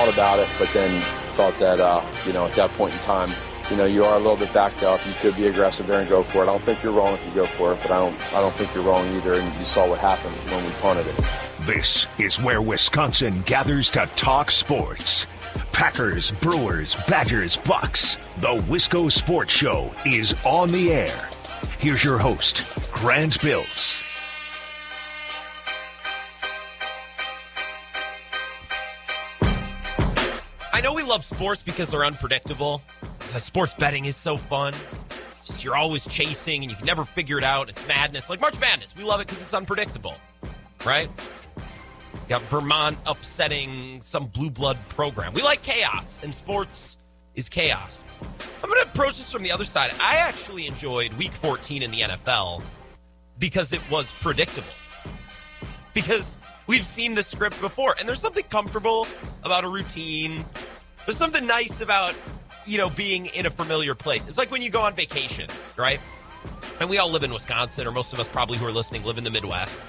thought about it, but then thought that, uh, you know, at that point in time, you know, you are a little bit backed up. You could be aggressive there and go for it. I don't think you're wrong if you go for it, but I don't, I don't think you're wrong either. And you saw what happened when we punted it. This is where Wisconsin gathers to talk sports. Packers, Brewers, Badgers, Bucks. The Wisco Sports Show is on the air. Here's your host, Grant Bills. Love sports because they're unpredictable. Sports betting is so fun. Just, you're always chasing and you can never figure it out. It's madness. Like March Madness. We love it because it's unpredictable, right? You got Vermont upsetting some blue blood program. We like chaos, and sports is chaos. I'm going to approach this from the other side. I actually enjoyed week 14 in the NFL because it was predictable. Because we've seen the script before, and there's something comfortable about a routine. There's something nice about, you know, being in a familiar place. It's like when you go on vacation, right? And we all live in Wisconsin, or most of us probably who are listening live in the Midwest.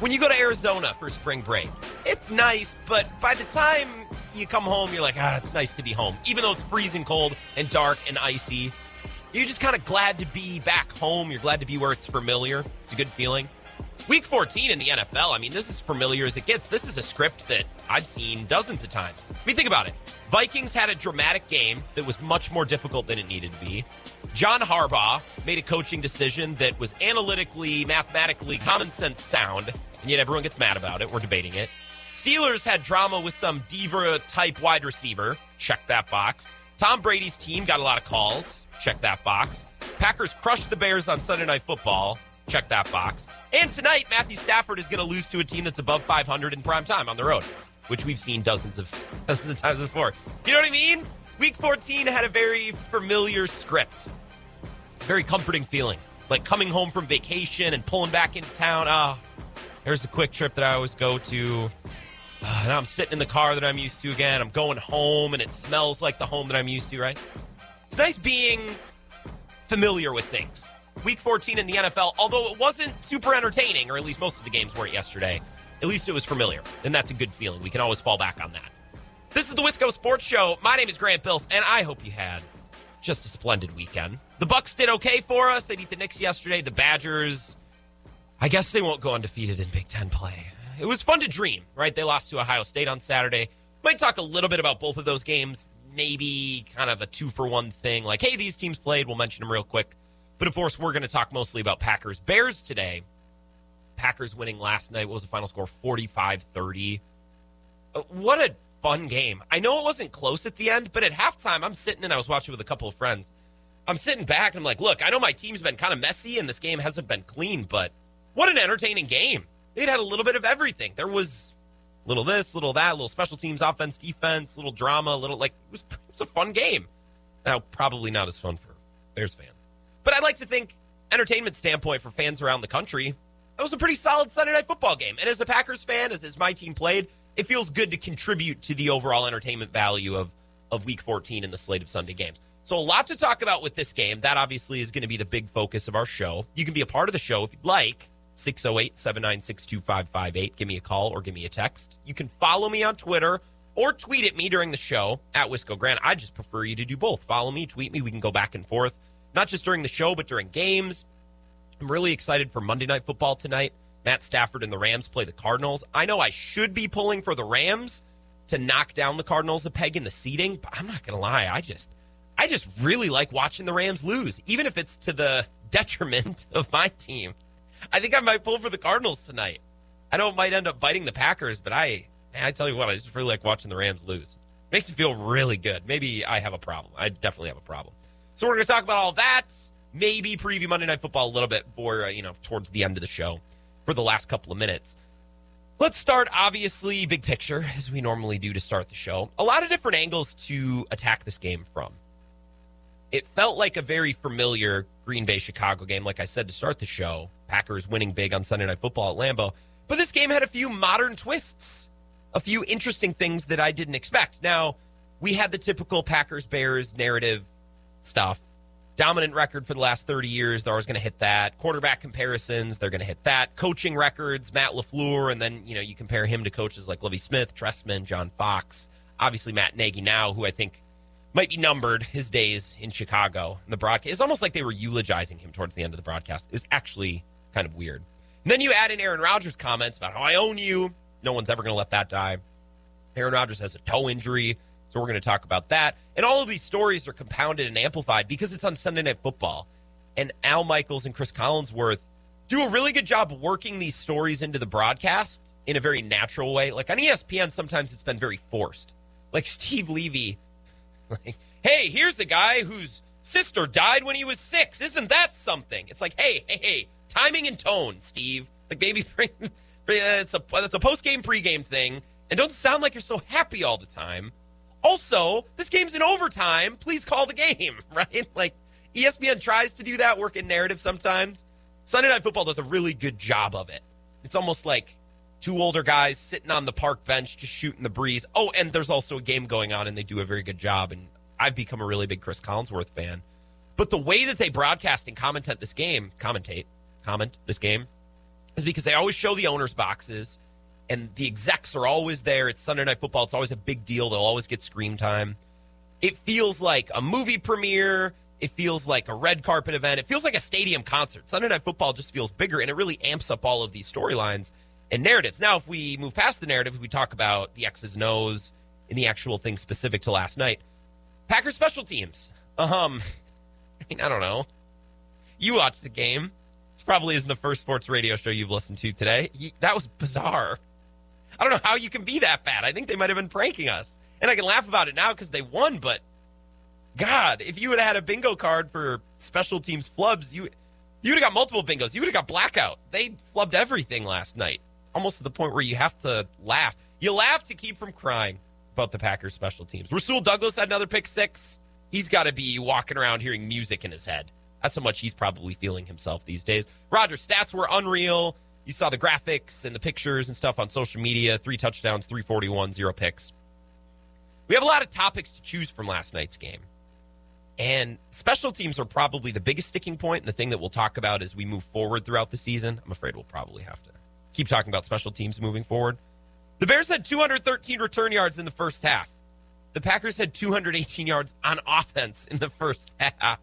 When you go to Arizona for spring break, it's nice, but by the time you come home, you're like, ah, it's nice to be home. Even though it's freezing cold and dark and icy, you're just kind of glad to be back home. You're glad to be where it's familiar. It's a good feeling. Week 14 in the NFL, I mean, this is familiar as it gets. This is a script that I've seen dozens of times. I mean, think about it. Vikings had a dramatic game that was much more difficult than it needed to be. John Harbaugh made a coaching decision that was analytically, mathematically, common sense sound, and yet everyone gets mad about it. We're debating it. Steelers had drama with some diva type wide receiver. Check that box. Tom Brady's team got a lot of calls. Check that box. Packers crushed the Bears on Sunday Night Football. Check that box. And tonight, Matthew Stafford is going to lose to a team that's above 500 in prime time on the road, which we've seen dozens of dozens of times before. You know what I mean? Week 14 had a very familiar script, very comforting feeling, like coming home from vacation and pulling back into town. Ah, there's a Kwik Trip that I always go to. Uh, now I'm sitting in the car that I'm used to again. I'm going home, and it smells like the home that I'm used to. Right? It's nice being familiar with things week 14 in the NFL, although it wasn't super entertaining, or at least most of the games weren't yesterday, at least it was familiar. And that's a good feeling. We can always fall back on that. This is the Wisco Sports Show. My name is Grant Bills, and I hope you had just a splendid weekend. The Bucks did okay for us. They beat the Knicks yesterday. The Badgers, I guess they won't go undefeated in Big Ten play. It was fun to dream, right? They lost to Ohio State on Saturday. Might talk a little bit about both of those games. Maybe kind of a two for one thing. Like, hey, these teams played. We'll mention them real quick. But of course, we're going to talk mostly about Packers Bears today. Packers winning last night. What was the final score? 45 30. Uh, what a fun game. I know it wasn't close at the end, but at halftime, I'm sitting and I was watching with a couple of friends. I'm sitting back and I'm like, look, I know my team's been kind of messy and this game hasn't been clean, but what an entertaining game. It had a little bit of everything. There was little this, little that, little special teams, offense, defense, little drama, little like it was, it was a fun game. Now, probably not as fun for Bears fans. But I'd like to think, entertainment standpoint for fans around the country, that was a pretty solid Sunday night football game. And as a Packers fan, as, as my team played, it feels good to contribute to the overall entertainment value of, of week 14 in the slate of Sunday games. So, a lot to talk about with this game. That obviously is going to be the big focus of our show. You can be a part of the show if you'd like. 608 796 2558. Give me a call or give me a text. You can follow me on Twitter or tweet at me during the show at Wisco Grant. I just prefer you to do both. Follow me, tweet me. We can go back and forth not just during the show, but during games. I'm really excited for Monday Night Football tonight. Matt Stafford and the Rams play the Cardinals. I know I should be pulling for the Rams to knock down the Cardinals a peg in the seating, but I'm not going to lie. I just, I just really like watching the Rams lose, even if it's to the detriment of my team. I think I might pull for the Cardinals tonight. I know it might end up biting the Packers, but I, man, I tell you what, I just really like watching the Rams lose. Makes me feel really good. Maybe I have a problem. I definitely have a problem. So we're going to talk about all that. Maybe preview Monday Night Football a little bit for, uh, you know, towards the end of the show for the last couple of minutes. Let's start, obviously, big picture, as we normally do to start the show. A lot of different angles to attack this game from. It felt like a very familiar Green Bay Chicago game, like I said to start the show. Packers winning big on Sunday Night Football at Lambeau. But this game had a few modern twists, a few interesting things that I didn't expect. Now, we had the typical Packers Bears narrative stuff. Dominant record for the last 30 years. They're always going to hit that. Quarterback comparisons, they're going to hit that. Coaching records, Matt LaFleur, and then, you know, you compare him to coaches like Lovie Smith, Trestman, John Fox. obviously Matt Nagy now, who I think might be numbered his days in Chicago. The broadcast it's almost like they were eulogizing him towards the end of the broadcast. It was actually kind of weird. And then you add in Aaron Rodgers' comments about how I own you. No one's ever going to let that die. Aaron Rodgers has a toe injury, so we're going to talk about that. And all of these stories are compounded and amplified because it's on Sunday Night Football. And Al Michaels and Chris Collinsworth do a really good job working these stories into the broadcast in a very natural way. Like on ESPN, sometimes it's been very forced. Like Steve Levy, like, hey, here's a guy whose sister died when he was six. Isn't that something? It's like, hey, hey, hey, timing and tone, Steve. Like maybe it's a it's a post game pregame thing, and don't sound like you're so happy all the time. Also, this game's in overtime. Please call the game, right? Like ESPN tries to do that, work in narrative sometimes. Sunday Night Football does a really good job of it. It's almost like two older guys sitting on the park bench just shooting the breeze. Oh, and there's also a game going on, and they do a very good job. And I've become a really big Chris Collinsworth fan. But the way that they broadcast and commentate this game, commentate, comment this game, is because they always show the owners' boxes, and the execs are always there. It's Sunday Night Football. It's always a big deal. They'll always get screen time. It feels like a movie premiere it feels like a red carpet event. It feels like a stadium concert. Sunday Night Football just feels bigger, and it really amps up all of these storylines and narratives. Now, if we move past the narrative, we talk about the X's O's and the actual thing specific to last night. Packers special teams. Um, I mean, I don't know. You watched the game. This probably isn't the first sports radio show you've listened to today. He, that was bizarre. I don't know how you can be that bad. I think they might have been pranking us. And I can laugh about it now because they won, but God, if you would have had a bingo card for special teams flubs, you you would have got multiple bingos. You would have got blackout. They flubbed everything last night, almost to the point where you have to laugh. You laugh to keep from crying about the Packers special teams. Rasul Douglas had another pick six. He's got to be walking around hearing music in his head. That's how much he's probably feeling himself these days. Roger, stats were unreal. You saw the graphics and the pictures and stuff on social media. Three touchdowns, 341, zero picks. We have a lot of topics to choose from last night's game. And special teams are probably the biggest sticking point and the thing that we'll talk about as we move forward throughout the season. I'm afraid we'll probably have to keep talking about special teams moving forward. The Bears had 213 return yards in the first half. The Packers had 218 yards on offense in the first half.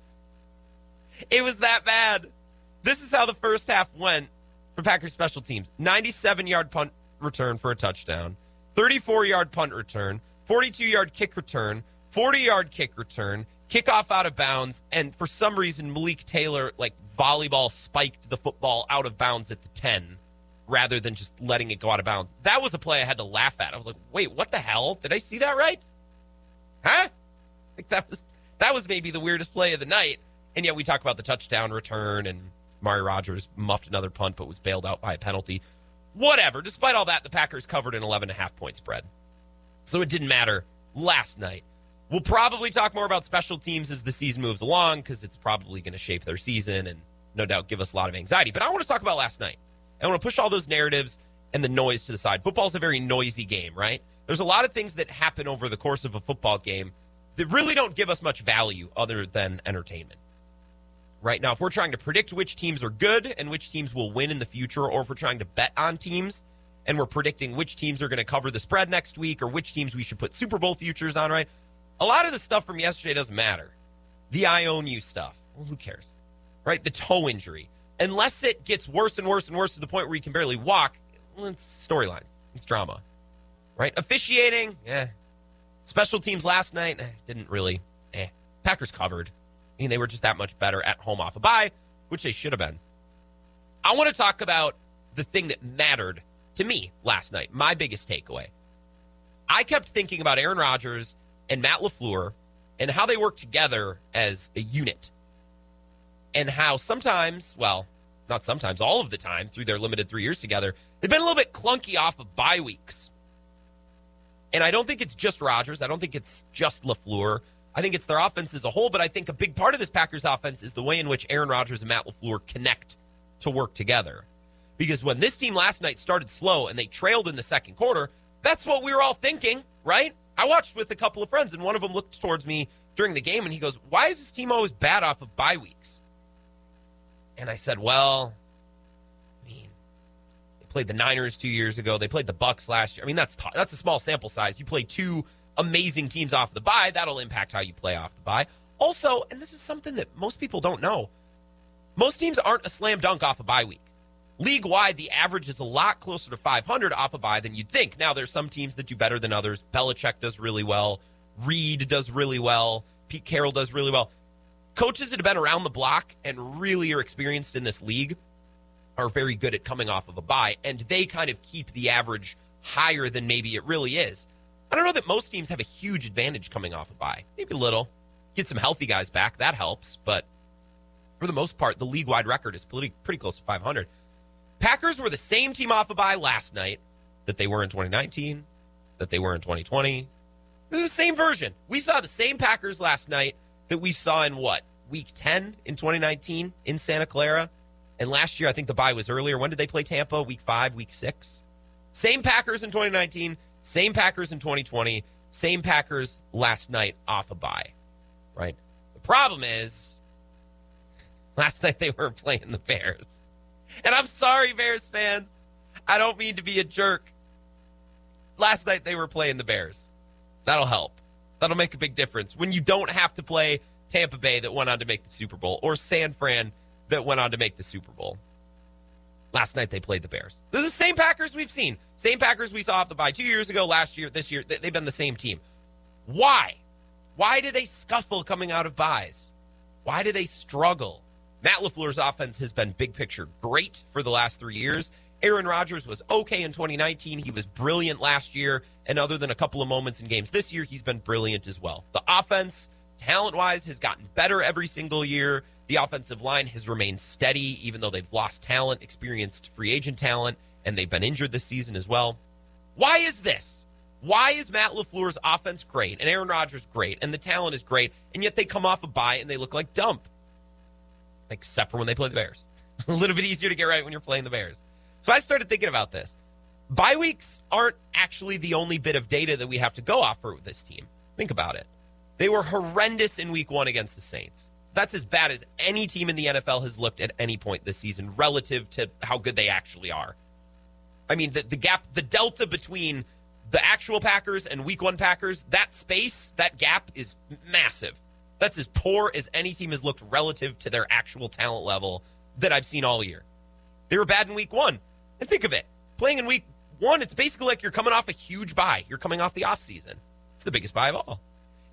It was that bad. This is how the first half went for Packers special teams 97 yard punt return for a touchdown, 34 yard punt return, 42 yard kick return, 40 yard kick return, kickoff out of bounds, and for some reason Malik Taylor like volleyball spiked the football out of bounds at the ten rather than just letting it go out of bounds. That was a play I had to laugh at. I was like, wait, what the hell? Did I see that right? Huh? Like that was that was maybe the weirdest play of the night. And yet we talk about the touchdown return and Mari Rodgers muffed another punt but was bailed out by a penalty. Whatever. Despite all that, the Packers covered an 11 and a half point spread. So it didn't matter last night. We'll probably talk more about special teams as the season moves along because it's probably going to shape their season and no doubt give us a lot of anxiety. But I want to talk about last night. I want to push all those narratives and the noise to the side. Football's a very noisy game, right? There's a lot of things that happen over the course of a football game that really don't give us much value other than entertainment. Right now, if we're trying to predict which teams are good and which teams will win in the future, or if we're trying to bet on teams and we're predicting which teams are going to cover the spread next week or which teams we should put Super Bowl futures on, right? A lot of the stuff from yesterday doesn't matter. The I own you stuff. Well, who cares? Right? The toe injury. Unless it gets worse and worse and worse to the point where you can barely walk, well, it's storylines. It's drama. Right? Officiating, yeah. Special teams last night, eh, didn't really, eh. Packers covered. I mean, they were just that much better at home off a bye, which they should have been. I want to talk about the thing that mattered to me last night, my biggest takeaway. I kept thinking about Aaron Rodgers and Matt LaFleur and how they work together as a unit. And how sometimes, well, not sometimes, all of the time through their limited three years together, they've been a little bit clunky off of bye weeks. And I don't think it's just Rodgers. I don't think it's just LaFleur. I think it's their offense as a whole, but I think a big part of this Packers offense is the way in which Aaron Rodgers and Matt LaFleur connect to work together. Because when this team last night started slow and they trailed in the second quarter, that's what we were all thinking, right? I watched with a couple of friends, and one of them looked towards me during the game and he goes, Why is this team always bad off of bye weeks? And I said, Well, I mean, they played the Niners two years ago. They played the Bucs last year. I mean, that's that's a small sample size. You play two amazing teams off the bye. That'll impact how you play off the bye. Also, and this is something that most people don't know, most teams aren't a slam dunk off a bye week. League wide, the average is a lot closer to 500 off a bye than you'd think. Now, there's some teams that do better than others. Belichick does really well. Reid does really well. Pete Carroll does really well. Coaches that have been around the block and really are experienced in this league are very good at coming off of a bye, and they kind of keep the average higher than maybe it really is. I don't know that most teams have a huge advantage coming off a bye. Maybe a little. Get some healthy guys back, that helps, but for the most part, the league wide record is pretty, pretty close to 500. Packers were the same team off a bye last night that they were in 2019, that they were in 2020. They're the same version. We saw the same Packers last night that we saw in what? Week 10 in 2019 in Santa Clara. And last year, I think the bye was earlier. When did they play Tampa? Week five, week six? Same Packers in 2019, same Packers in 2020, same Packers last night off a bye, right? The problem is, last night they were playing the Bears. And I'm sorry, Bears fans. I don't mean to be a jerk. Last night they were playing the Bears. That'll help. That'll make a big difference when you don't have to play Tampa Bay that went on to make the Super Bowl or San Fran that went on to make the Super Bowl. Last night they played the Bears. The same Packers we've seen. Same Packers we saw off the bye two years ago, last year, this year. They've been the same team. Why? Why do they scuffle coming out of byes? Why do they struggle? Matt LaFleur's offense has been big picture great for the last three years. Aaron Rodgers was okay in 2019. He was brilliant last year. And other than a couple of moments in games this year, he's been brilliant as well. The offense, talent wise, has gotten better every single year. The offensive line has remained steady, even though they've lost talent, experienced free agent talent, and they've been injured this season as well. Why is this? Why is Matt LaFleur's offense great and Aaron Rodgers great and the talent is great, and yet they come off a bye and they look like dump? except for when they play the Bears. a little bit easier to get right when you're playing the Bears. So I started thinking about this. Bye weeks aren't actually the only bit of data that we have to go off for this team. Think about it. They were horrendous in week one against the Saints. That's as bad as any team in the NFL has looked at any point this season relative to how good they actually are. I mean, the, the gap, the delta between the actual Packers and week one Packers, that space, that gap is massive. That's as poor as any team has looked relative to their actual talent level that I've seen all year. They were bad in week one. And think of it playing in week one, it's basically like you're coming off a huge bye. You're coming off the offseason. It's the biggest bye of all.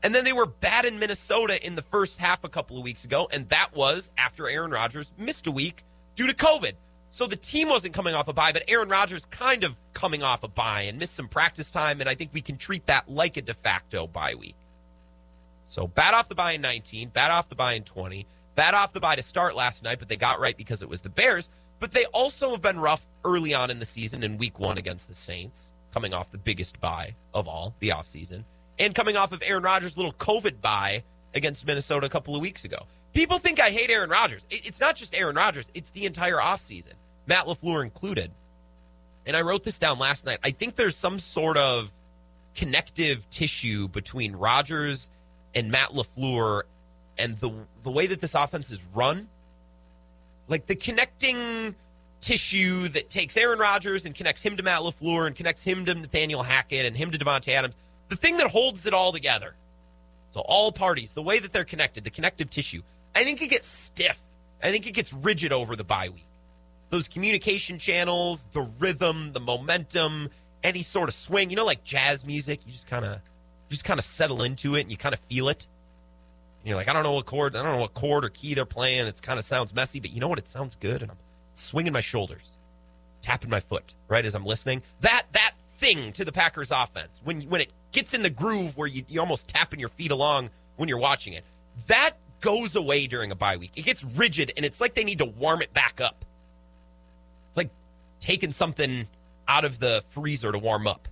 And then they were bad in Minnesota in the first half a couple of weeks ago. And that was after Aaron Rodgers missed a week due to COVID. So the team wasn't coming off a bye, but Aaron Rodgers kind of coming off a bye and missed some practice time. And I think we can treat that like a de facto bye week. So bad off the bye in 19, bad off the bye in 20, bad off the bye to start last night, but they got right because it was the Bears. But they also have been rough early on in the season in week one against the Saints, coming off the biggest bye of all, the offseason, and coming off of Aaron Rodgers' little COVID bye against Minnesota a couple of weeks ago. People think I hate Aaron Rodgers. It's not just Aaron Rodgers, it's the entire offseason, Matt LaFleur included. And I wrote this down last night. I think there's some sort of connective tissue between Rodgers and Matt LaFleur and the the way that this offense is run, like the connecting tissue that takes Aaron Rodgers and connects him to Matt LaFleur and connects him to Nathaniel Hackett and him to Davante Adams, the thing that holds it all together. So all parties, the way that they're connected, the connective tissue, I think it gets stiff. I think it gets rigid over the bye week. Those communication channels, the rhythm, the momentum, any sort of swing, you know, like jazz music, you just kind of just kind of settle into it and you kind of feel it. And you're like, I don't know what chord, I don't know what chord or key they're playing. It kind of sounds messy, but you know what? It sounds good, and I'm swinging my shoulders, tapping my foot right as I'm listening. That that thing to the Packers offense when when it gets in the groove where you you almost tapping your feet along when you're watching it. That goes away during a bye week. It gets rigid, and it's like they need to warm it back up. It's like taking something out of the freezer to warm up.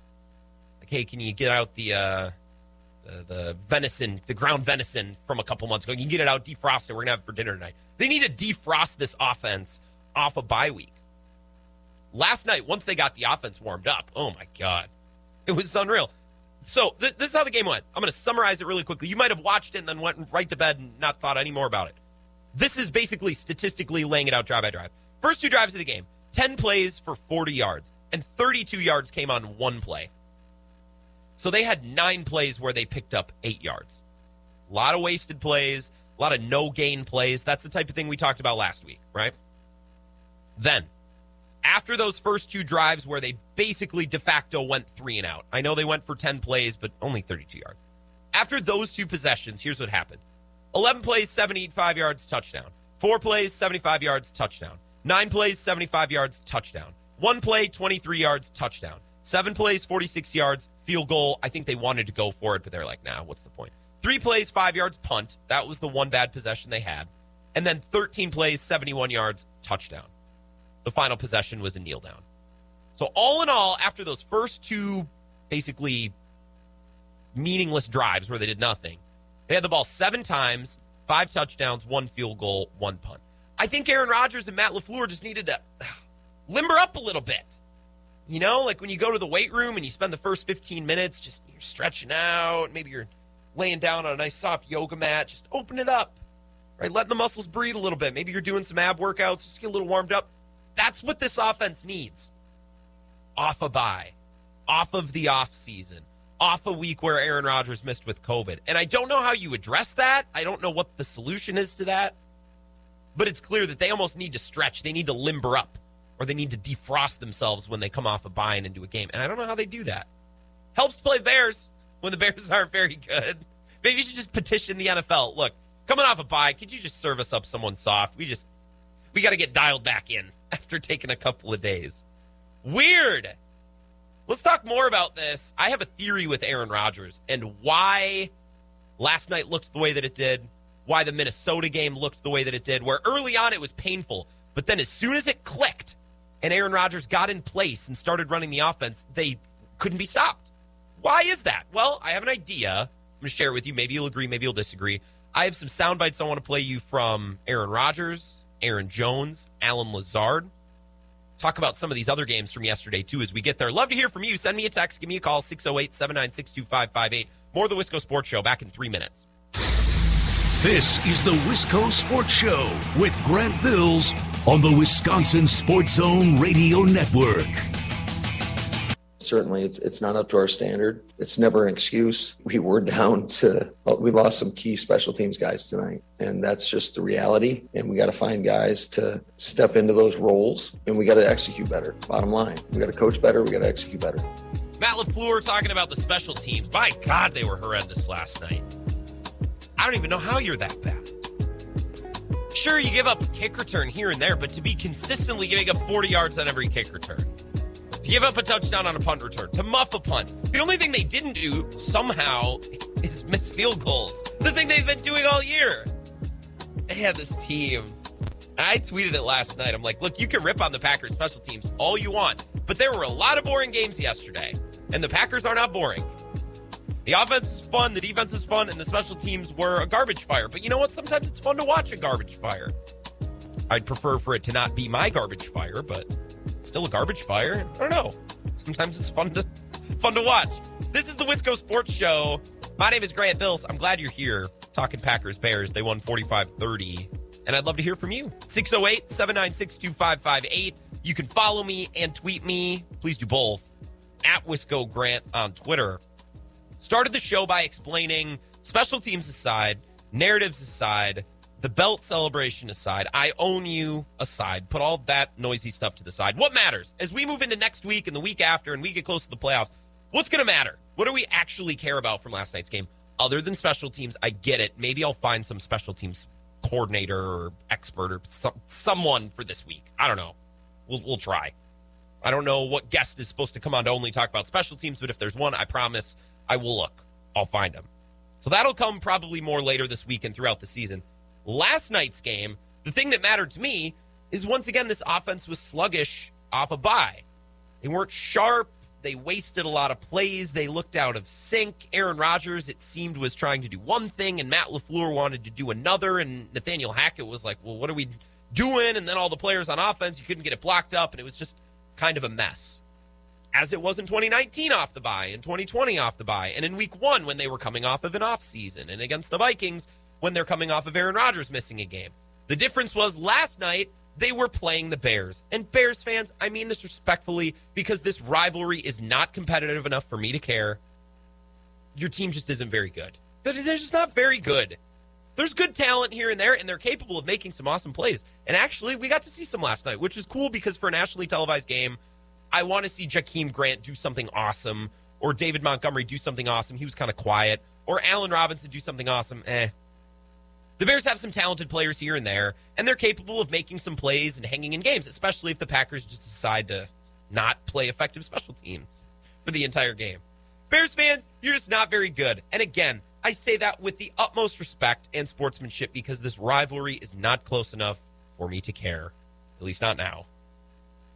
Like, hey, can you get out the uh, the, the venison, the ground venison from a couple months ago. Can you can get it out, defrost it. We're gonna have it for dinner tonight. They need to defrost this offense off a of bye week. Last night, once they got the offense warmed up, oh my god, it was unreal. So th- this is how the game went. I'm going to summarize it really quickly. You might have watched it and then went right to bed and not thought any more about it. This is basically statistically laying it out drive by drive. First two drives of the game, 10 plays for 40 yards, and 32 yards came on one play. So they had nine plays where they picked up eight yards. A lot of wasted plays, a lot of no gain plays. That's the type of thing we talked about last week, right? Then, after those first two drives where they basically de facto went three and out, I know they went for 10 plays, but only 32 yards. After those two possessions, here's what happened 11 plays, 75 yards, touchdown. Four plays, 75 yards, touchdown. Nine plays, 75 yards, touchdown. One play, 23 yards, touchdown. Seven plays, 46 yards, field goal. I think they wanted to go for it, but they're like, nah, what's the point? Three plays, five yards, punt. That was the one bad possession they had. And then 13 plays, 71 yards, touchdown. The final possession was a kneel down. So, all in all, after those first two basically meaningless drives where they did nothing, they had the ball seven times, five touchdowns, one field goal, one punt. I think Aaron Rodgers and Matt LaFleur just needed to limber up a little bit. You know, like when you go to the weight room and you spend the first 15 minutes just you're stretching out, maybe you're laying down on a nice soft yoga mat, just open it up. Right? Letting the muscles breathe a little bit. Maybe you're doing some ab workouts, just get a little warmed up. That's what this offense needs. Off a bye, off of the off season, off a week where Aaron Rodgers missed with COVID. And I don't know how you address that. I don't know what the solution is to that. But it's clear that they almost need to stretch. They need to limber up or they need to defrost themselves when they come off a bye and into a game. And I don't know how they do that. Helps play Bears when the Bears aren't very good. Maybe you should just petition the NFL. Look, coming off a bye, could you just serve us up someone soft? We just we got to get dialed back in after taking a couple of days. Weird. Let's talk more about this. I have a theory with Aaron Rodgers and why last night looked the way that it did, why the Minnesota game looked the way that it did, where early on it was painful, but then as soon as it clicked and Aaron Rodgers got in place and started running the offense, they couldn't be stopped. Why is that? Well, I have an idea. I'm going to share it with you. Maybe you'll agree, maybe you'll disagree. I have some sound bites I want to play you from Aaron Rodgers, Aaron Jones, Allen Lazard. Talk about some of these other games from yesterday, too, as we get there. Love to hear from you. Send me a text. Give me a call, 608 796 2558. More of the Wisco Sports Show back in three minutes. This is the Wisco Sports Show with Grant Bills on the Wisconsin Sports Zone Radio Network. Certainly, it's it's not up to our standard. It's never an excuse. We were down to we lost some key special teams guys tonight, and that's just the reality. And we got to find guys to step into those roles, and we got to execute better. Bottom line, we got to coach better. We got to execute better. Matt LaFleur talking about the special teams. My God, they were horrendous last night. I don't even know how you're that bad. Sure, you give up a kick return here and there, but to be consistently giving up 40 yards on every kick return, give up a touchdown on a punt return, to muff a punt. The only thing they didn't do somehow is miss field goals. The thing they've been doing all year. They had this team. I tweeted it last night. I'm like, look, you can rip on the Packers special teams all you want, but there were a lot of boring games yesterday, and the Packers are not boring. The offense is fun, the defense is fun, and the special teams were a garbage fire. But you know what? Sometimes it's fun to watch a garbage fire. I'd prefer for it to not be my garbage fire, but still a garbage fire. I don't know. Sometimes it's fun to fun to watch. This is the Wisco Sports Show. My name is Grant Bills. I'm glad you're here talking Packers Bears. They won 45 30. And I'd love to hear from you. 608 796 2558. You can follow me and tweet me. Please do both. At Wisco Grant on Twitter. Started the show by explaining special teams aside, narratives aside, the belt celebration aside, I own you aside, put all that noisy stuff to the side. What matters as we move into next week and the week after and we get close to the playoffs? What's going to matter? What do we actually care about from last night's game? Other than special teams, I get it. Maybe I'll find some special teams coordinator or expert or some, someone for this week. I don't know. We'll, we'll try. I don't know what guest is supposed to come on to only talk about special teams, but if there's one, I promise I will look. I'll find him. So that'll come probably more later this week and throughout the season. Last night's game, the thing that mattered to me is once again this offense was sluggish off a bye. They weren't sharp. They wasted a lot of plays. They looked out of sync. Aaron Rodgers, it seemed, was trying to do one thing, and Matt LaFleur wanted to do another. And Nathaniel Hackett was like, well, what are we doing? And then all the players on offense, you couldn't get it blocked up, and it was just kind of a mess as it was in 2019 off the bye, in 2020 off the bye, and in week one when they were coming off of an off season, and against the Vikings when they're coming off of Aaron Rodgers missing a game. The difference was last night they were playing the Bears. And Bears fans, I mean this respectfully because this rivalry is not competitive enough for me to care. your team just isn't very good. They're just not very good. There's good talent here and there, and they're capable of making some awesome plays. And actually, we got to see some last night, which is cool because for a nationally televised game, I want to see Jakeem Grant do something awesome, or David Montgomery do something awesome. He was kind of quiet, or Allen Robinson do something awesome. Eh. The Bears have some talented players here and there, and they're capable of making some plays and hanging in games, especially if the Packers just decide to not play effective special teams for the entire game. Bears fans, you're just not very good. And again, I say that with the utmost respect and sportsmanship because this rivalry is not close enough for me to care. At least not now.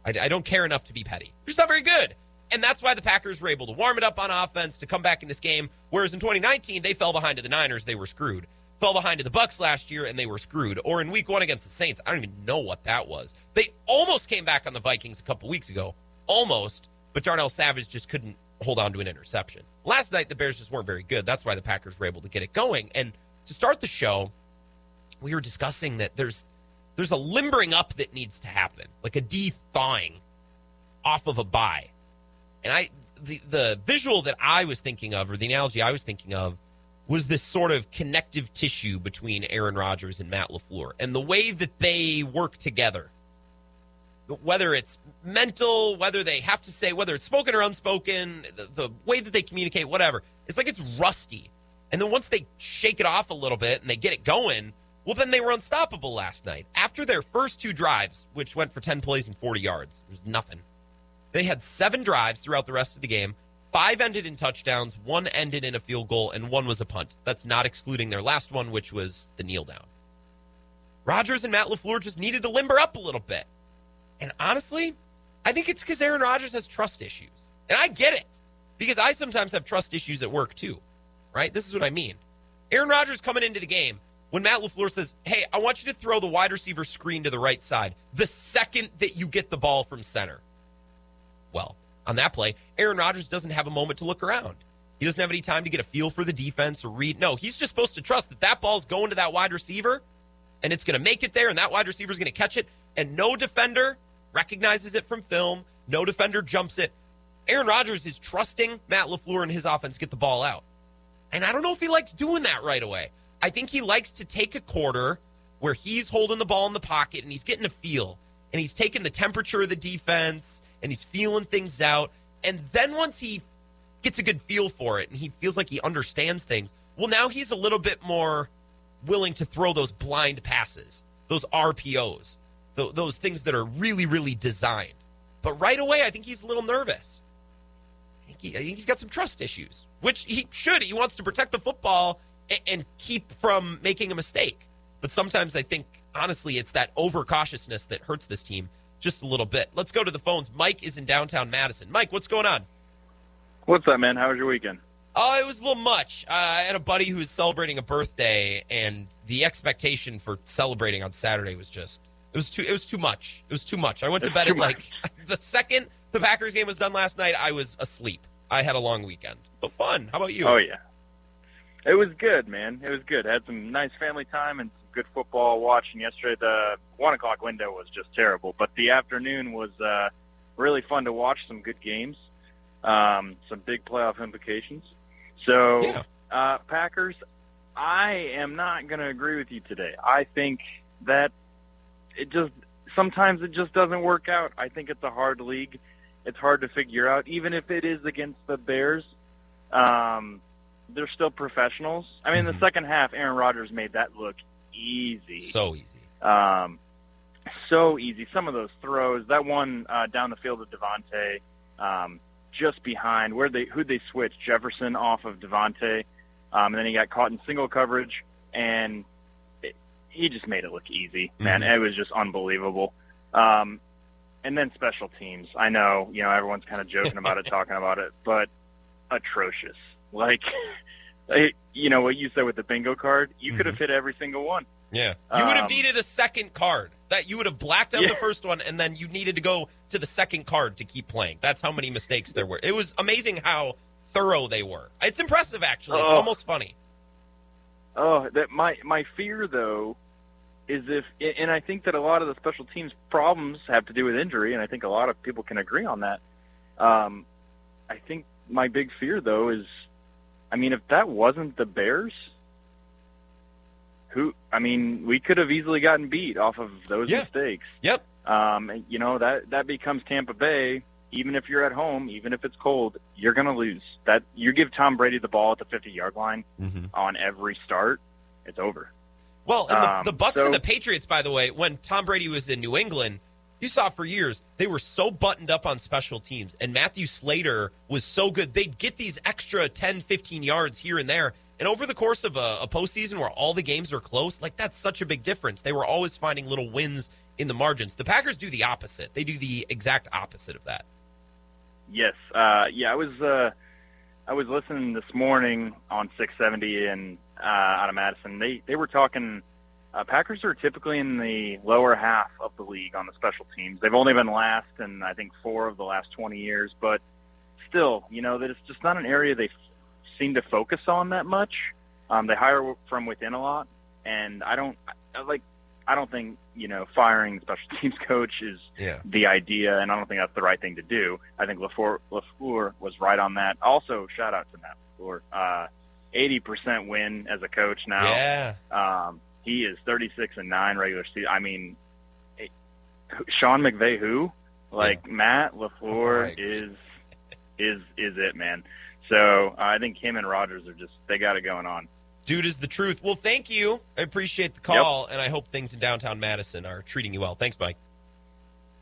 I, I don't care enough to be petty. You're just not very good. And that's why the Packers were able to warm it up on offense to come back in this game. Whereas in 2019, they fell behind to the Niners, they were screwed. Fell behind to the Bucs last year and they were screwed. Or in week one against the Saints, I don't even know what that was. They almost came back on the Vikings a couple weeks ago. Almost. But Darnell Savage just couldn't hold on to an interception. Last night, the Bears just weren't very good. That's why the Packers were able to get it going. And to start the show, we were discussing that there's there's a limbering up that needs to happen, like a de-thawing off of a bye. And I the the visual that I was thinking of, or the analogy I was thinking of, was this sort of connective tissue between Aaron Rodgers and Matt LaFleur and the way that they work together whether it's mental, whether they have to say, whether it's spoken or unspoken, the, the, way that they communicate, whatever, it's like it's rusty. And then once they shake it off a little bit and they get it going, well, then they were unstoppable last night. After their first two drives, which went for 10 plays and 40 yards, there's nothing. They had seven drives throughout the rest of the game. Five ended in touchdowns, one ended in a field goal, and one was a punt. That's not excluding their last one, which was the kneel down. Rodgers and Matt LaFleur just needed to limber up a little bit. And honestly, I think it's because Aaron Rodgers has trust issues. And I get it because I sometimes have trust issues at work too, right? This is what I mean. Aaron Rodgers coming into the game when Matt LaFleur says, Hey, I want you to throw the wide receiver screen to the right side the second that you get the ball from center. Well, on that play, Aaron Rodgers doesn't have a moment to look around. He doesn't have any time to get a feel for the defense or read. No, he's just supposed to trust that that ball's going to that wide receiver and it's going to make it there and that wide receiver is going to catch it. And no defender recognizes it from film. No defender jumps it. Aaron Rodgers is trusting Matt LaFleur and his offense get the ball out. And I don't know if he likes doing that right away. I think he likes to take a quarter where he's holding the ball in the pocket and he's getting a feel and he's taking the temperature of the defense and he's feeling things out. And then once he gets a good feel for it and he feels like he understands things, well, now he's a little bit more willing to throw those blind passes, those RPOs th- those things that are really, really designed. But right away, I think he's a little nervous. I think, he, I think he's got some trust issues, which he should. He wants to protect the football and, and keep from making a mistake. But sometimes I think, honestly, it's that overcautiousness that hurts this team just a little bit. Let's go to the phones. Mike is in downtown Madison. Mike, what's going on? What's up, man? How was your weekend? Oh, it was a little much. Uh, I had a buddy who was celebrating a birthday, and the expectation for celebrating on Saturday was just it was too. It was too much. It was too much. I went to bed at like the second the Packers game was done last night. I was asleep. I had a long weekend, but fun. How about you? Oh yeah, it was good, man. It was good. I had some nice family time and good football watching yesterday. The one o'clock window was just terrible, but the afternoon was uh, really fun to watch. Some good games, um, some big playoff implications. So, yeah. uh, Packers, I am not going to agree with you today. I think that it just sometimes it just doesn't work out. I think it's a hard league. It's hard to figure out, even if it is against the Bears. Um, they're still professionals. I mean, mm-hmm. the second half, Aaron Rodgers made that look easy. So easy. Um, so easy. Some of those throws, that one uh, down the field of Davante, um, just behind where they who they switched Jefferson off of Davante, um, and then he got caught in single coverage, and he just made it look easy, man. Mm-hmm. It was just unbelievable. Um, and then special teams. I know, you know, everyone's kind of joking about it, talking about it, but atrocious. Like, you know, what you said with the bingo card, you mm-hmm. could have hit every single one. Yeah. You would have um, needed a second card. That you would have blacked out yeah. the first one and then you needed to go to the second card to keep playing. That's how many mistakes there were. It was amazing how thorough they were. It's impressive actually. It's oh. almost funny. Oh, that my my fear though is if, and I think that a lot of the special teams problems have to do with injury, and I think a lot of people can agree on that. Um, I think my big fear though is I mean, if that wasn't the Bears, who? I mean, we could have easily gotten beat off of those Yeah. mistakes. Yep. Um, you know that that becomes Tampa Bay. Even if you're at home, even if it's cold, you're going to lose. That you give Tom Brady the ball at the 50 yard line Mm-hmm. on every start, it's over. Well, and the, Um, the Bucs so- and the Patriots, by the way, when Tom Brady was in New England, you saw for years they were so buttoned up on special teams, and Matthew Slater was so good. They'd get these extra 10, 15 yards here and there. And over the course of a, a postseason where all the games are close, like that's such a big difference. They were always finding little wins in the margins. The Packers do the opposite. They do the exact opposite of that. Yes, uh, yeah. I was uh, I was listening this morning on 670 and uh, out of Madison. They they were talking. Uh, Packers are typically in the lower half of the league on the special teams. They've only been last in I think four of the last 20 years, but still, you know that it's just not an area they f- seem to focus on that much. Um, they hire from within a lot, and I don't I, like. I don't think you know firing the special teams coach is Yeah. the idea, and I don't think that's the right thing to do. I think LaFleur, LaFleur was right on that. Also, shout out to Matt LaFleur. Uh, 80% win as a coach now. Yeah. Um, he is 36 and nine regular season. I mean, it, Sean McVay, who like Matt Oh, I LaFleur agree. is is is it, man. So uh, I think him and Rodgers are just they got it going on. Dude is the truth. Well, thank you. I appreciate the call, and I hope things in downtown Madison are treating you well. Thanks, Mike.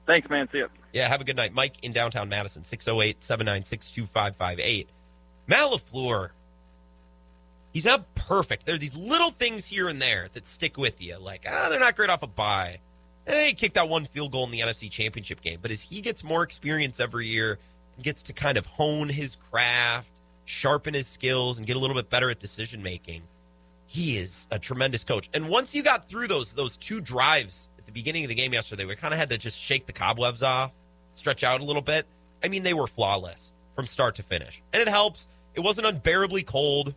Thanks, man. See ya. Yeah, have a good night. Mike in downtown Madison, 608 796 2558. Matt LaFleur, he's not perfect. There are these little things here and there that stick with you. Like, ah, they're not great off a bye. Eh, he kicked that one field goal in the NFC Championship game. But as he gets more experience every year, and gets to kind of hone his craft, sharpen his skills, and get a little bit better at decision making, he is a tremendous coach. And once you got through those those two drives at the beginning of the game yesterday, we kind of had to just shake the cobwebs off, stretch out a little bit. I mean, they were flawless from start to finish, and it helps. It wasn't unbearably cold.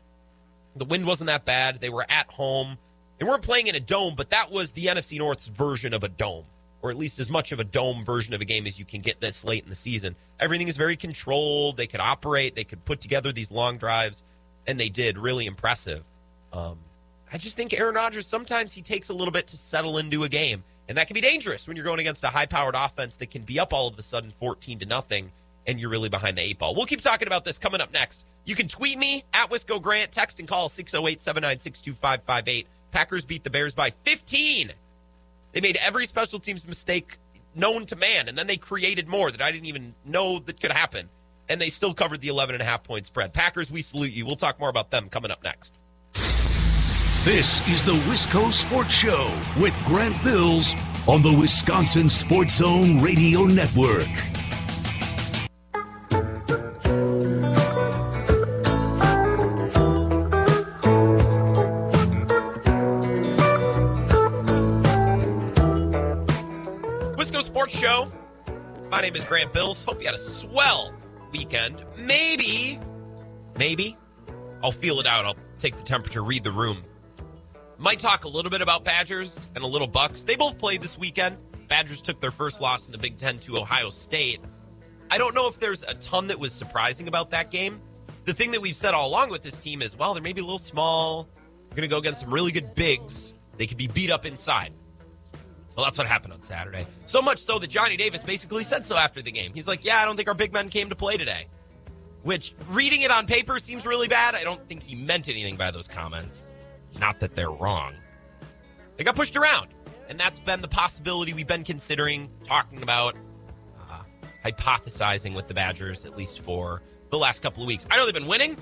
The wind wasn't that bad. They were at home. They weren't playing in a dome, but that was the NFC North's version of a dome, or at least as much of a dome version of a game as you can get this late in the season. Everything is very controlled. They could operate. They could put together these long drives, and they did. Really impressive. Um, I just think Aaron Rodgers sometimes he takes a little bit to settle into a game, and that can be dangerous when you're going against a high-powered offense that can be up all of a sudden 14 to nothing, and you're really behind the eight ball. We'll keep talking about this coming up next. You can tweet me at Wisco Grant, text and call 608-796-2558. Packers beat the Bears by 15. They made every special teams mistake known to man, and then they created more that I didn't even know that could happen. And they still covered the 11 and a half point spread. Packers, we salute you. We'll talk more about them coming up next. This is the Wisco Sports Show with Grant Bills on the Wisconsin Sports Zone Radio Network. Sports Show. My name is Grant Bills. Hope you had a swell weekend. Maybe, maybe I'll feel it out. I'll take the temperature, read the room. Might talk a little bit about Badgers and a little Bucks. They both played this weekend. Badgers took their first loss in the Big Ten to Ohio State. I don't know if there's a ton that was surprising about that game. The thing that we've said all along with this team is, well, they're maybe a little small. They're going to go against some really good bigs. They could be beat up inside. Well, that's what happened on Saturday. So much so that Johnny Davis basically said so after the game. He's like, Yeah, I don't think our big men came to play today. Which, reading it on paper, seems really bad. I don't think he meant anything by those comments. Not that they're wrong. They got pushed around. And that's been the possibility we've been considering, talking about, uh, hypothesizing with the Badgers, at least for the last couple of weeks. I know they've been winning,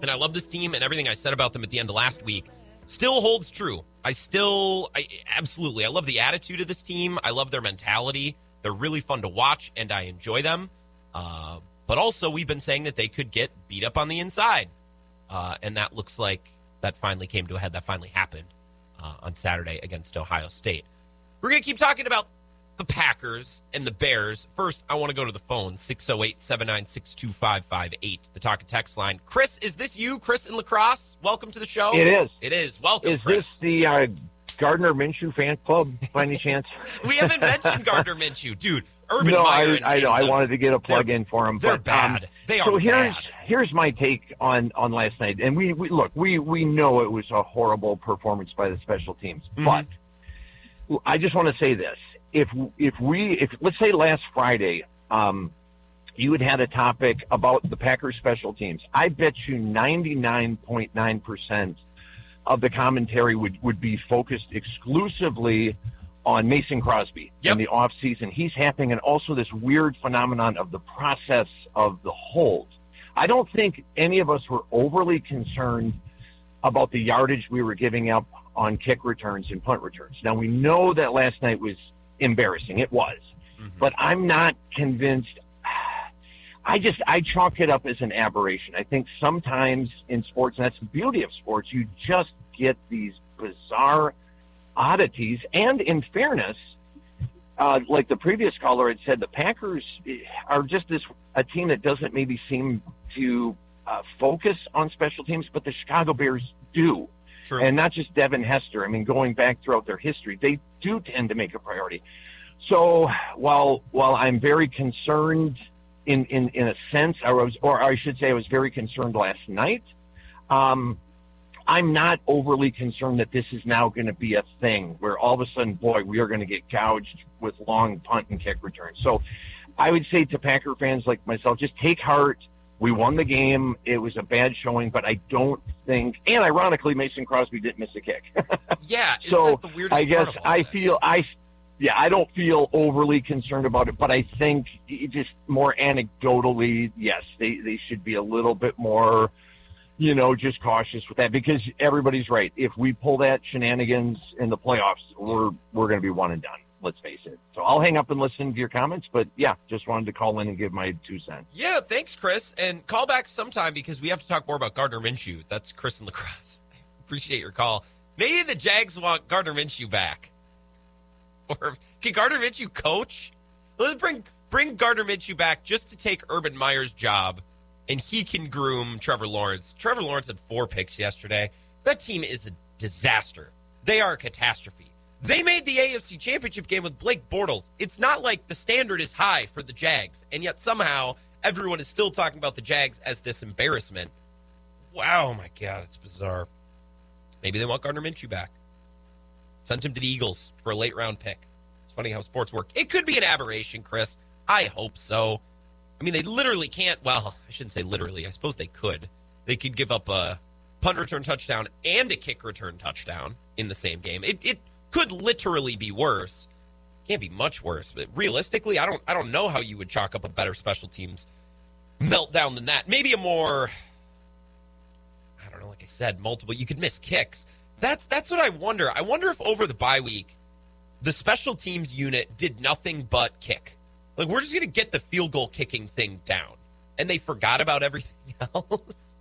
and I love this team, and everything I said about them at the end of last week still holds true. I still, I absolutely, I love the attitude of this team. I love their mentality. They're really fun to watch, and I enjoy them. Uh, but also, we've been saying that they could get beat up on the inside, uh, and that looks like that finally came to a head. That finally happened uh, on Saturday against Ohio State. We're going to keep talking about the Packers and the Bears. First, I want to go to the phone 608 796 2558, the talk and text line. Chris, is this you, Chris in La Crosse? Welcome to the show. It is. It is. Welcome, Is Chris. this the uh, Gardner Minshew fan club by any chance? we haven't mentioned Gardner Minshew. Dude, Urban no, Meyer. I, and- I know. I wanted to get a plug in for him. They're but, um, bad. they are so here's bad. here's my take on on last night, and we, we look we we know it was a horrible performance by the special teams, Mhm. but I just want to say this: if if we if let's say last Friday, um, you had had a topic about the Packers special teams, I bet you ninety nine point nine percent of the commentary would would be focused exclusively on Mason Crosby Yep. in the off season. He's happening, and also this weird phenomenon of the process of the hold. I don't think any of us were overly concerned about the yardage we were giving up on kick returns and punt returns. Now we know that last night was embarrassing. It was, but I'm not convinced. I just I chalk it up as an aberration. I think sometimes in sports, and that's the beauty of sports, you just get these bizarre oddities. And in fairness, uh, like the previous caller had said, the Packers are just this a team that doesn't maybe seem to uh, focus on special teams, but the Chicago Bears do, True. and not just Devin Hester. I mean, going back throughout their history, they do tend to make a priority. So while while I'm very concerned in in, in a sense, I was, or I should say, I was very concerned last night. Um, I'm not overly concerned that this is now going to be a thing where all of a sudden, boy, we are going to get gouged with long punt and kick returns. So I would say to Packer fans like myself, just take heart. We won the game. It was a bad showing, but I don't think, and ironically, Mason Crosby didn't miss a kick. yeah. So that the weirdest I guess part of all I feel I, yeah, I don't feel overly concerned about it, but I think just more anecdotally, yes, they they should be a little bit more, you know, just cautious with that because everybody's right. If we pull that shenanigans in the playoffs, we're we're going to be one and done. Let's face it. So I'll hang up and listen to your comments, but yeah, just wanted to call in and give my two cents. Yeah, thanks, Chris. And call back sometime because we have to talk more about Gardner Minshew. That's Chris and La Crosse. Appreciate your call. Maybe the Jags want Gardner Minshew back. Or can Gardner Minshew coach? Let's bring bring Gardner Minshew back just to take Urban Meyer's job, and he can groom Trevor Lawrence. Trevor Lawrence had four picks yesterday. That team is a disaster. They are a catastrophe. They made the AFC Championship game with Blake Bortles. It's not like the standard is high for the Jags, and yet somehow everyone is still talking about the Jags as this embarrassment. Wow, my God, it's bizarre. Maybe they want Gardner Minshew back. Sent him to the Eagles for a late round pick. It's funny how sports work. It could be an aberration, Chris. I hope so. I mean, they literally can't. Well, I shouldn't say literally. I suppose they could. They could give up a punt return touchdown and a kick return touchdown in the same game. It, it could literally be worse. Can't be much worse, but realistically, I don't. I don't know how you would chalk up a better special teams meltdown than that. Maybe a more. I don't know. Like I said, multiple. You could miss kicks. That's that's what I wonder. I wonder if over the bye week, the special teams unit did nothing but kick. Like we're just gonna get the field goal kicking thing down, and they forgot about everything else.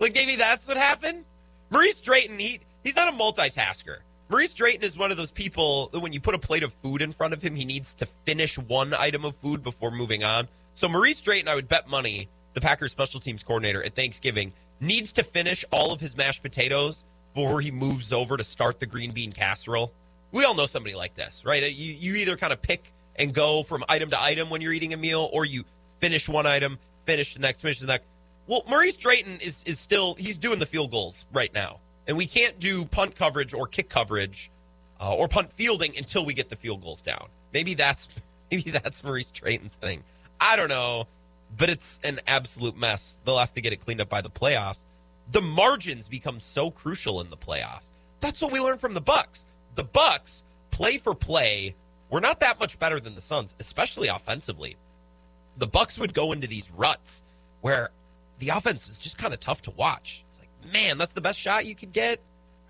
like maybe that's what happened. Maurice Drayton, he he's not a multitasker. Maurice Drayton is one of those people that when you put a plate of food in front of him, he needs to finish one item of food before moving on. So Maurice Drayton, I would bet money, the Packers special teams coordinator at Thanksgiving, needs to finish all of his mashed potatoes before he moves over to start the green bean casserole. We all know somebody like this, right? You you either kind of pick and go from item to item when you're eating a meal, or you finish one item, finish the next, finish the next. Well, Maurice Drayton is is still he's doing the field goals right now, and we can't do punt coverage or kick coverage uh, or punt fielding until we get the field goals down. Maybe that's maybe that's Maurice Drayton's thing. I don't know, but it's an absolute mess. They'll have to get it cleaned up by the playoffs. The margins become so crucial in the playoffs. That's what we learned from the Bucks. The Bucks play for play. We're not that much better than the Suns, especially offensively. The Bucks would go into these ruts where the offense is just kind of tough to watch. Man, that's the best shot you could get.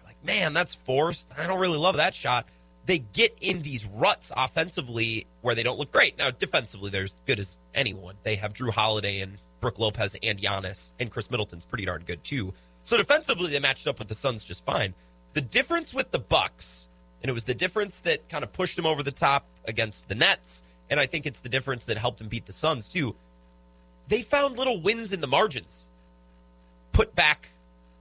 Like, man, that's forced. I don't really love that shot. They get in these ruts offensively where they don't look great. Now, defensively, they're as good as anyone. They have Jrue Holiday and Brook Lopez and Giannis, and Khris Middleton's pretty darn good too. So defensively, they matched up with the Suns just fine. The difference with the Bucks, and it was the difference that kind of pushed them over the top against the Nets, and I think it's the difference that helped them beat the Suns too. They found little wins in the margins, put back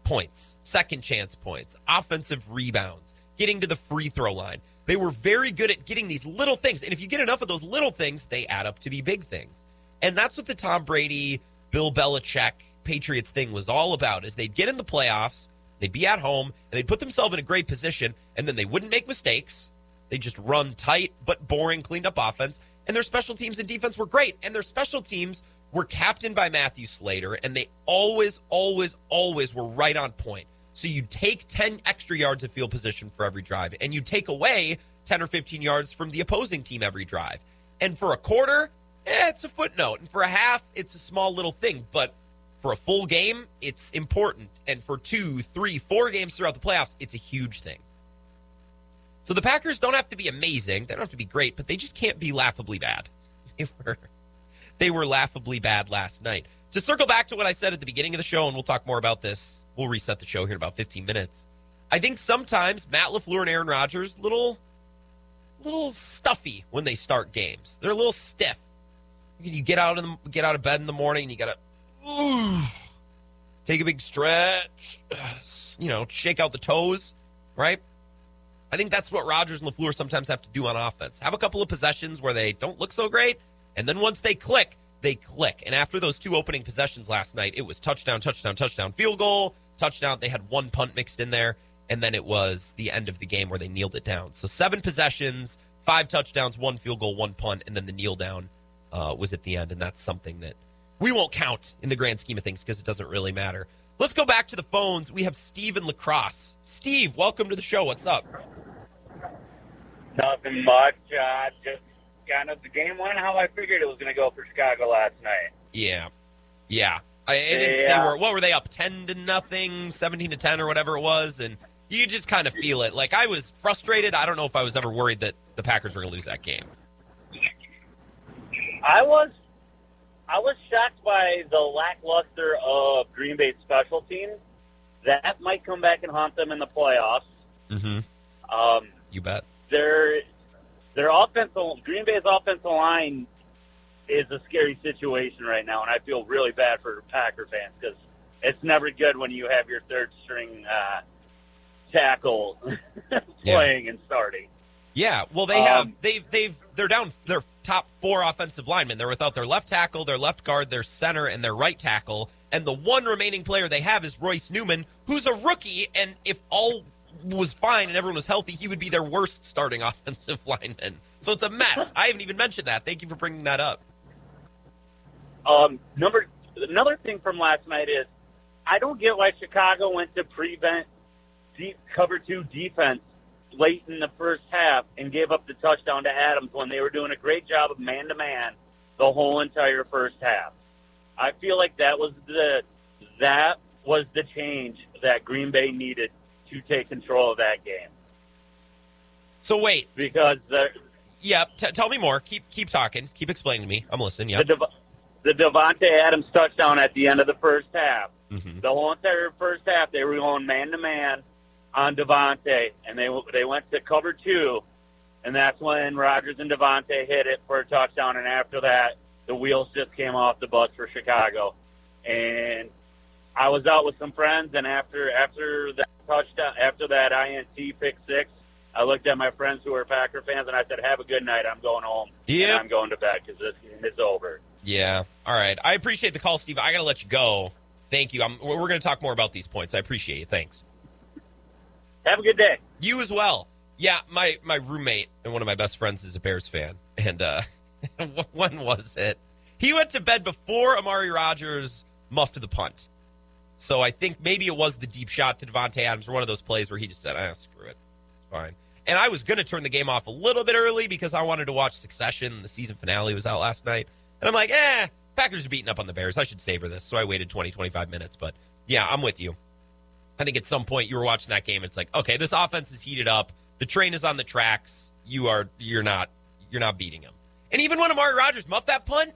points, second chance points, offensive rebounds. getting to the free throw line. They were very good at getting these little things. And if you get enough of those little things, they add up to be big things. And that's what the Tom Brady, Bill Belichick, Patriots thing was all about is they'd get in the playoffs, they'd be at home, and they'd put themselves in a great position, and then they wouldn't make mistakes. They just run tight but boring, cleaned up offense. And their special teams and defense were great. And their special teams were captained by Matthew Slater, and they always, always, always were right on point. So you take 10 extra yards of field position for every drive, and you take away 10 or 15 yards from the opposing team every drive. And for a quarter, eh, it's a footnote. And for a half, it's a small little thing. But for a full game, it's important. And for two, three, four games throughout the playoffs, it's a huge thing. So the Packers don't have to be amazing. They don't have to be great, but they just can't be laughably bad. They were, they were laughably bad last night. To circle back to what I said at the beginning of the show, and we'll talk more about this. We'll reset the show here in about 15 minutes. I think sometimes Matt LaFleur and Aaron Rodgers little little stuffy when they start games. They're a little stiff. You get out of the, get out of bed in the morning and you got to take a big stretch, you know, shake out the toes, right? I think that's what Rodgers and LaFleur sometimes have to do on offense. Have a couple of possessions where they don't look so great, and then once they click, they click. And after those two opening possessions last night, it was touchdown, touchdown, touchdown, field goal, touchdown. They had one punt mixed in there, and then it was the end of the game where they kneeled it down. So seven possessions, five touchdowns, one field goal, one punt, and then the kneel down uh, was at the end. And that's something that we won't count in the grand scheme of things because it doesn't really matter. Let's go back to the phones. We have Steve in La Crosse. Steve, welcome to the show. What's up? Nothing much. Uh, just kind of the game went how I figured it was going to go for Chicago last night. Yeah, yeah. I, they, they were what were they up ten to nothing, seventeen to ten, or whatever it was, and you just kind of feel it. Like I was frustrated. I don't know if I was ever worried that the Packers were going to lose that game. I was, I was shocked by the lackluster of Green Bay's special teams. That might come back and haunt them in the playoffs. Mm-hmm. Um, You bet. their their offensive Green Bay's offensive line is a scary situation right now, and I feel really bad for Packer fans because it's never good when you have your third string uh, tackle playing and starting. Yeah, well, they have Um, they've they've they're down their top four offensive linemen. They're without their left tackle, their left guard, their center, and their right tackle. And the one remaining player they have is Royce Newman, who's a rookie. And if all was fine and everyone was healthy, he would be their worst starting offensive lineman. So it's a mess. I haven't even mentioned that. Thank you for bringing that up. Um, number another thing from last night is I don't get why Chicago went to prevent deep cover two defense late in the first half and gave up the touchdown to Adams when they were doing a great job of man to man the whole entire first half. I feel like that was the that was the change that Green Bay needed to take control of that game So wait, because the yeah, t- tell me more. Keep keep talking. Keep explaining to me. I'm listening. Yeah. the, Dev- the Davante Adams touchdown at the end of the first half. hmm The whole entire first half, they were going man to man on Davante, and they they went to cover two, and that's when Rodgers and Davante hit it for a touchdown. And after that, the wheels just came off the bus for Chicago. And I was out with some friends, and after after that touchdown, after that INT pick six, I looked at my friends who are Packer fans, and I said, "Have a good night. I'm going home. Yep. and I'm going to bed because this game is over." Yeah. All right. I appreciate the call, Steve. I got to let you go. Thank you. I'm, we're going to talk more about these points. I appreciate you. Thanks. Have a good day. You as well. Yeah, my my roommate and one of my best friends is a Bears fan, and uh, when was it? He went to bed before Amari Rodgers muffed the punt. So I think maybe it was the deep shot to Davante Adams or one of those plays where he just said, "Ah, screw it, it's fine." And I was going to turn the game off a little bit early because I wanted to watch Succession. The season finale was out last night, and I'm like, "Eh, Packers are beating up on the Bears. I should savor this." So I waited 20, 25 minutes. But yeah, I'm with you. I think at some point you were watching that game. It's like, okay, this offense is heated up. The train is on the tracks. You are, you're not, you're not beating them. And even when Amari Rodgers muffed that punt,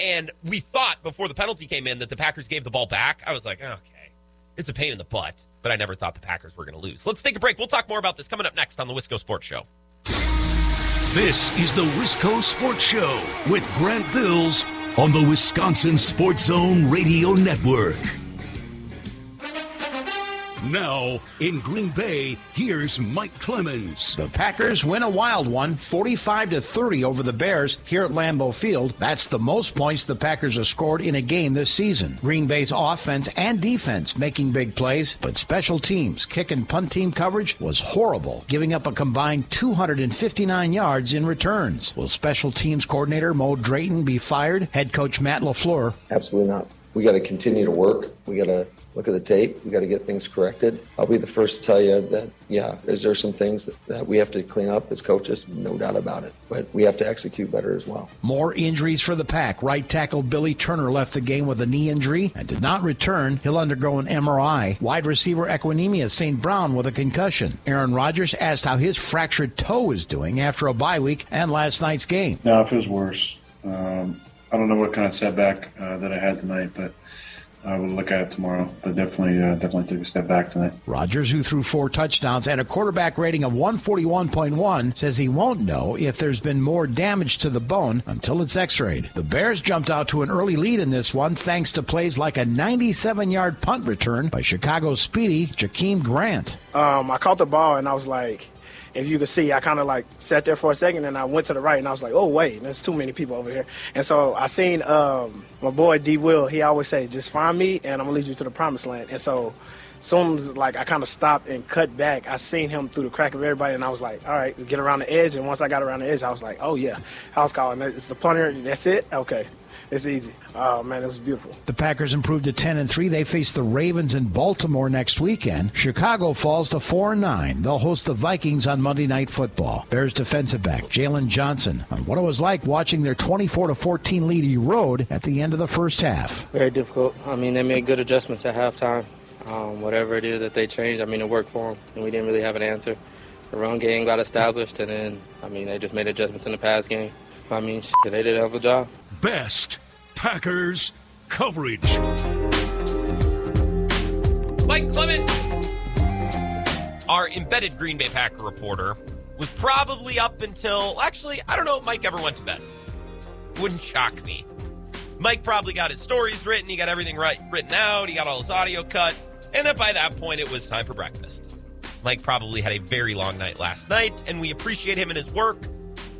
and we thought before the penalty came in that the Packers gave the ball back, I was like, okay, it's a pain in the butt. But I never thought the Packers were going to lose. Let's take a break. We'll talk more about this coming up next on the Wisco Sports Show. This is the Wisco Sports Show with Grant Bills on the Wisconsin Sports Zone Radio Network. Now, in Green Bay, here's Mike Clemens. The Packers win a wild one, 45 to 30 over the Bears here at Lambeau Field. That's the most points the Packers have scored in a game this season. Green Bay's offense and defense making big plays, but special teams, kick and punt team coverage was horrible, giving up a combined 259 yards in returns. Will special teams coordinator Mo Drayton be fired? Head coach Matt LaFleur. Absolutely not. We got to continue to work. We got to look at the tape. We got to get things corrected. I'll be the first to tell you that, yeah, is there some things that, that, we have to clean up as coaches? No doubt about it. But we have to execute better as well. More injuries for the pack. Right tackle Billy Turner left the game with a knee injury and did not return. He'll undergo an MRI. Wide receiver Equanimeous St. Brown with a concussion. Aaron Rodgers asked how his fractured toe is doing after a bye week and last night's game. No, it feels worse. Um, I don't know what kind of setback uh, that I had tonight, but I will look at it tomorrow. But definitely, uh, definitely took a step back tonight. Rodgers, who threw four touchdowns and a quarterback rating of 141.1, says he won't know if there's been more damage to the bone until it's x-rayed. The Bears jumped out to an early lead in this one thanks to plays like a 97-yard punt return by Chicago's speedy Jakeem Grant. Um, I caught the ball and I was like, if you could see, I kind of like sat there for a second and I went to the right and I was like, oh, wait, there's too many people over here. And so I seen um, my boy D. Will, he always say, just find me and I'm to lead you to the promised land. And so soon as like I kind of stopped and cut back, I seen him through the crack of everybody, and I was like, all right, get around the edge. And once I got around the edge, I was like, oh yeah, house call, and it's the punter. That's it. Okay, it's easy. Oh man, it was beautiful. The Packers improved to 10 and 3. They face the Ravens in Baltimore next weekend. Chicago falls to 4 and 9. They'll host the Vikings on Monday Night Football. Bears defensive back Jaylon Johnson on what it was like watching their 24 to 14 lead erode at the end of the first half. Very difficult. I mean, they made good adjustments at halftime. Um, whatever it is that they changed, I mean, it worked for them, and we didn't really have an answer. The run game got established, and then, I mean, they just made adjustments in the pass game. I mean, they did a hell of a job. Best Packers coverage. Mike Clement, our embedded Green Bay Packer reporter, was probably up until actually, I don't know if Mike ever went to bed. Wouldn't shock me. Mike probably got his stories written, he got everything right written out, he got all his audio cut, and then by that point it was time for breakfast. Mike probably had a very long night last night, and we appreciate him and his work.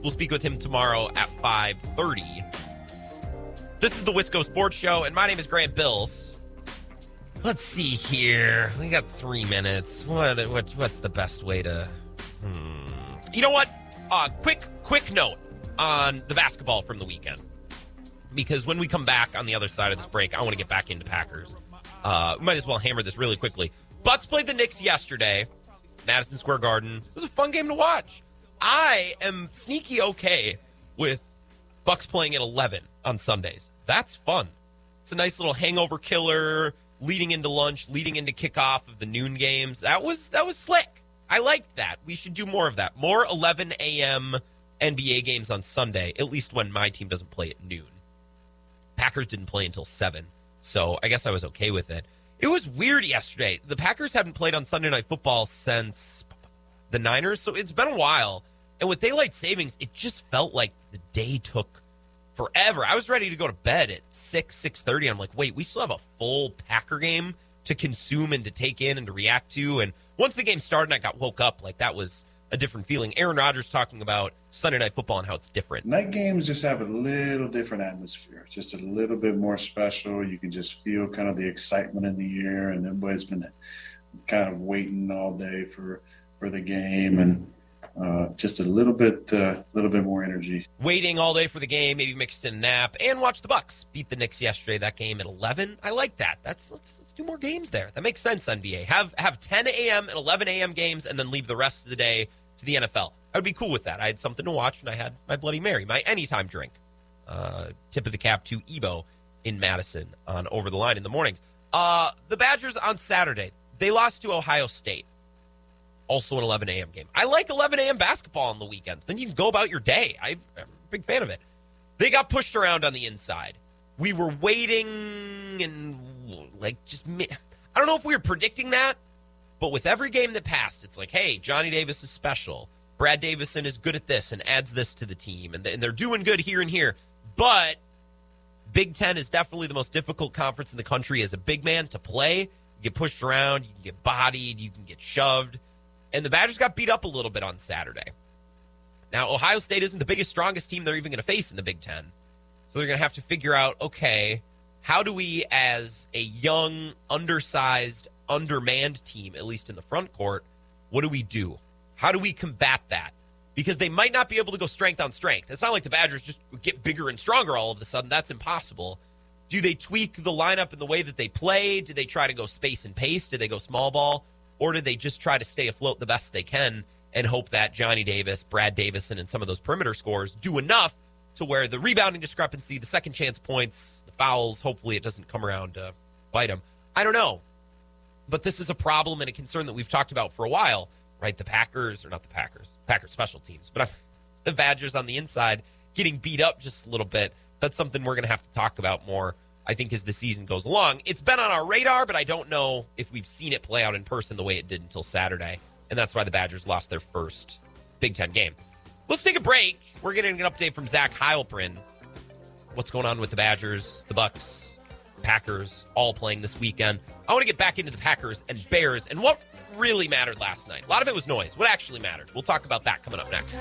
We'll speak with him tomorrow at 5:30. This is the Wisco Sports Show, and my name is Grant Bills. Let's see here. We got three minutes. What, what what's the best way to? Hmm. You know what? Uh, quick quick note on the basketball from the weekend, because when we come back on the other side of this break, I want to get back into Packers. Uh, might as well hammer this really quickly. Bucks played the Knicks yesterday, Madison Square Garden. It was a fun game to watch. I am sneaky okay with Bucks playing at 11 on Sundays. That's fun. It's a nice little hangover killer leading into lunch, leading into kickoff of the noon games. That was that was slick. I liked that. We should do more of that. More 11 a.m. NBA games on Sunday, at least when my team doesn't play at noon. Packers didn't play until 7, so I guess I was okay with it. It was weird yesterday. The Packers haven't played on Sunday Night Football since the Niners, so it's been a while. And with daylight savings, it just felt like the day took forever. I was ready to go to bed at 6, 6.30. I'm like, wait, we still have a full Packer game to consume and to take in and to react to. And once the game started and I got woke up, like that was a different feeling. Aaron Rodgers talking about Sunday Night Football and how it's different. Night games just have a little different atmosphere. It's just a little bit more special. You can just feel kind of the excitement in the air, and everybody's been kind of waiting all day for for the game and uh, just a little bit, a uh, little bit more energy. Waiting all day for the game, maybe mixed in a nap, and watch the Bucks beat the Knicks yesterday. That game at eleven. I like that. That's let's, let's do more games there. That makes sense. NBA have have ten a.m. and eleven a.m. games, and then leave the rest of the day to the NFL. I would be cool with that. I had something to watch, and I had my Bloody Mary, my anytime drink. Uh, tip of the cap to Ebo in Madison on Over the Line in the mornings. Uh, the Badgers on Saturday they lost to Ohio State also an 11 a.m. game. I like 11 a.m. basketball on the weekends. Then you can go about your day. I'm a big fan of it. They got pushed around on the inside. We were waiting and like just I don't know if we were predicting that, but with every game that passed, it's like, hey, Johnny Davis is special. Brad Davison is good at this and adds this to the team, and they're doing good here and here. But Big Ten is definitely the most difficult conference in the country as a big man to play You get pushed around, you can get bodied, you can get shoved. And the Badgers got beat up a little bit on Saturday. Now, Ohio State isn't the biggest, strongest team they're even going to face in the Big Ten. So they're going to have to figure out okay, how do we, as a young, undersized, undermanned team, at least in the front court, what do we do? How do we combat that? Because they might not be able to go strength on strength. It's not like the Badgers just get bigger and stronger all of a sudden. That's impossible. Do they tweak the lineup in the way that they play? Do they try to go space and pace? Do they go small ball? Or do they just try to stay afloat the best they can and hope that Johnny Davis, Brad Davison, and some of those perimeter scores do enough to where the rebounding discrepancy, the second chance points, the fouls, hopefully it doesn't come around to bite them. I don't know. But this is a problem and a concern that we've talked about for a while, right? The Packers, or not the Packers, Packers special teams, but the Badgers on the inside getting beat up just a little bit. That's something we're going to have to talk about more, I think, as the season goes along. It's been on our radar, but I don't know if we've seen it play out in person the way it did until Saturday. And that's why the Badgers lost their first Big Ten game. Let's take a break. We're getting an update from Zach Heilprin. What's going on with the Badgers, the Bucks, Packers, all playing this weekend. I want to get back into the Packers and Bears and what really mattered last night. A lot of it was noise. What actually mattered? We'll talk about that coming up next.